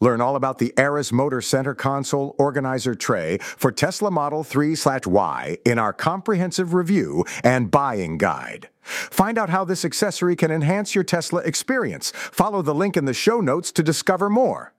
Learn all about the ARISMOTOR Center console organizer tray for Tesla Model 3/Y in our comprehensive review and buying guide. Find out how this accessory can enhance your Tesla experience. Follow the link in the show notes to discover more.